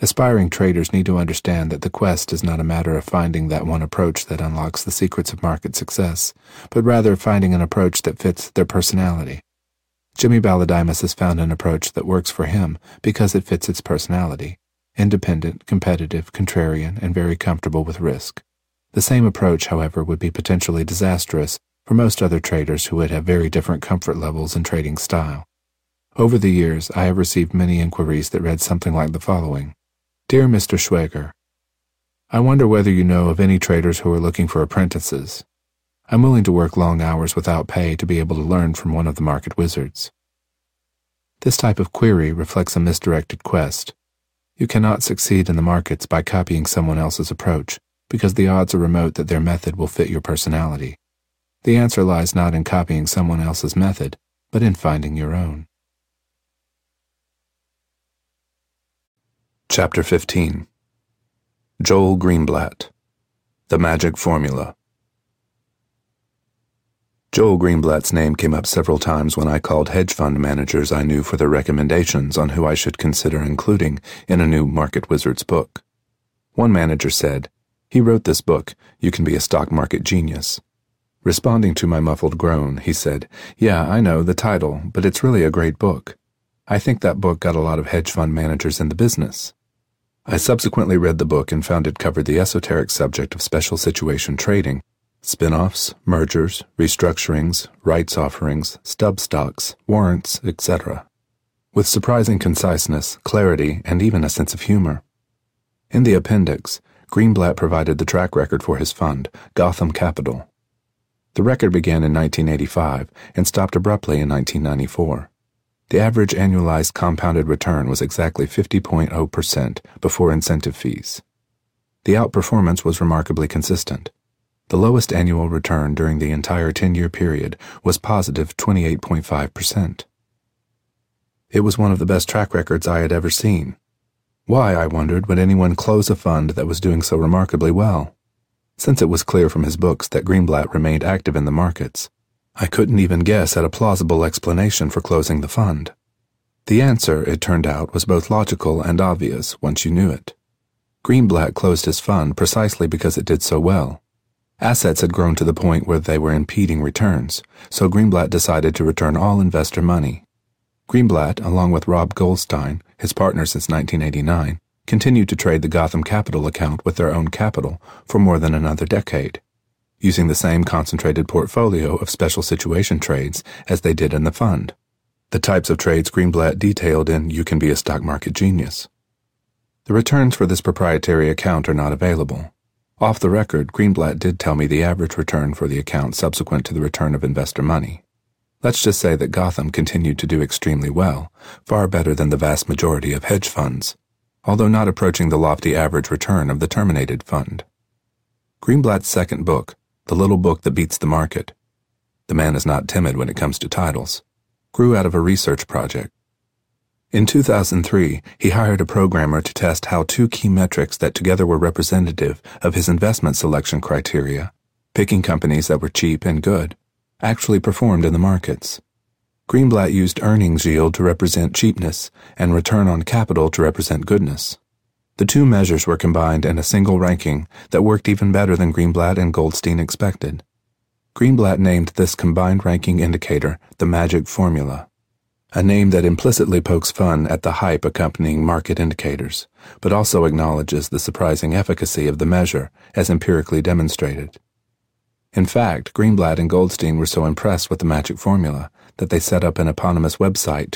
Aspiring traders need to understand that the quest is not a matter of finding that one approach that unlocks the secrets of market success, but rather finding an approach that fits their personality. Jimmy Balodimas has found an approach that works for him because it fits its personality independent, competitive, contrarian, and very comfortable with risk. The same approach, however, would be potentially disastrous for most other traders who would have very different comfort levels and trading style. Over the years, I have received many inquiries that read something like the following Dear Mr. Schwager, I wonder whether you know of any traders who are looking for apprentices. I'm willing to work long hours without pay to be able to learn from one of the market wizards. This type of query reflects a misdirected quest. You cannot succeed in the markets by copying someone else's approach, because the odds are remote that their method will fit your personality. The answer lies not in copying someone else's method, but in finding your own. Chapter 15 Joel Greenblatt The Magic Formula Joel Greenblatt's name came up several times when I called hedge fund managers I knew for their recommendations on who I should consider including in a new Market Wizards book. One manager said, He wrote this book, you can be a stock market genius. Responding to my muffled groan, he said, Yeah, I know the title, but it's really a great book. I think that book got a lot of hedge fund managers in the business. I subsequently read the book and found it covered the esoteric subject of special situation trading spin-offs, mergers, restructurings, rights offerings, stub stocks, warrants, etc., with surprising conciseness, clarity, and even a sense of humor. In the appendix, Greenblatt provided the track record for his fund, Gotham Capital. The record began in 1985 and stopped abruptly in 1994. The average annualized compounded return was exactly 50.0% before incentive fees. The outperformance was remarkably consistent. The lowest annual return during the entire 10 year period was positive 28.5%. It was one of the best track records I had ever seen. Why, I wondered, would anyone close a fund that was doing so remarkably well? Since it was clear from his books that Greenblatt remained active in the markets, I couldn't even guess at a plausible explanation for closing the fund. The answer, it turned out, was both logical and obvious once you knew it. Greenblatt closed his fund precisely because it did so well. Assets had grown to the point where they were impeding returns, so Greenblatt decided to return all investor money. Greenblatt, along with Rob Goldstein, his partner since 1989, continued to trade the Gotham Capital account with their own capital for more than another decade, using the same concentrated portfolio of special situation trades as they did in the fund. The types of trades Greenblatt detailed in You Can Be a Stock Market Genius. The returns for this proprietary account are not available. Off the record, Greenblatt did tell me the average return for the account subsequent to the return of investor money. Let's just say that Gotham continued to do extremely well, far better than the vast majority of hedge funds, although not approaching the lofty average return of the terminated fund. Greenblatt's second book, The Little Book That Beats the Market, the man is not timid when it comes to titles, grew out of a research project. In 2003, he hired a programmer to test how two key metrics that together were representative of his investment selection criteria, picking companies that were cheap and good, actually performed in the markets. Greenblatt used earnings yield to represent cheapness and return on capital to represent goodness. The two measures were combined in a single ranking that worked even better than Greenblatt and Goldstein expected. Greenblatt named this combined ranking indicator the magic formula a name that implicitly pokes fun at the hype accompanying market indicators, but also acknowledges the surprising efficacy of the measure as empirically demonstrated. In fact, Greenblatt and Goldstein were so impressed with the magic formula that they set up an eponymous website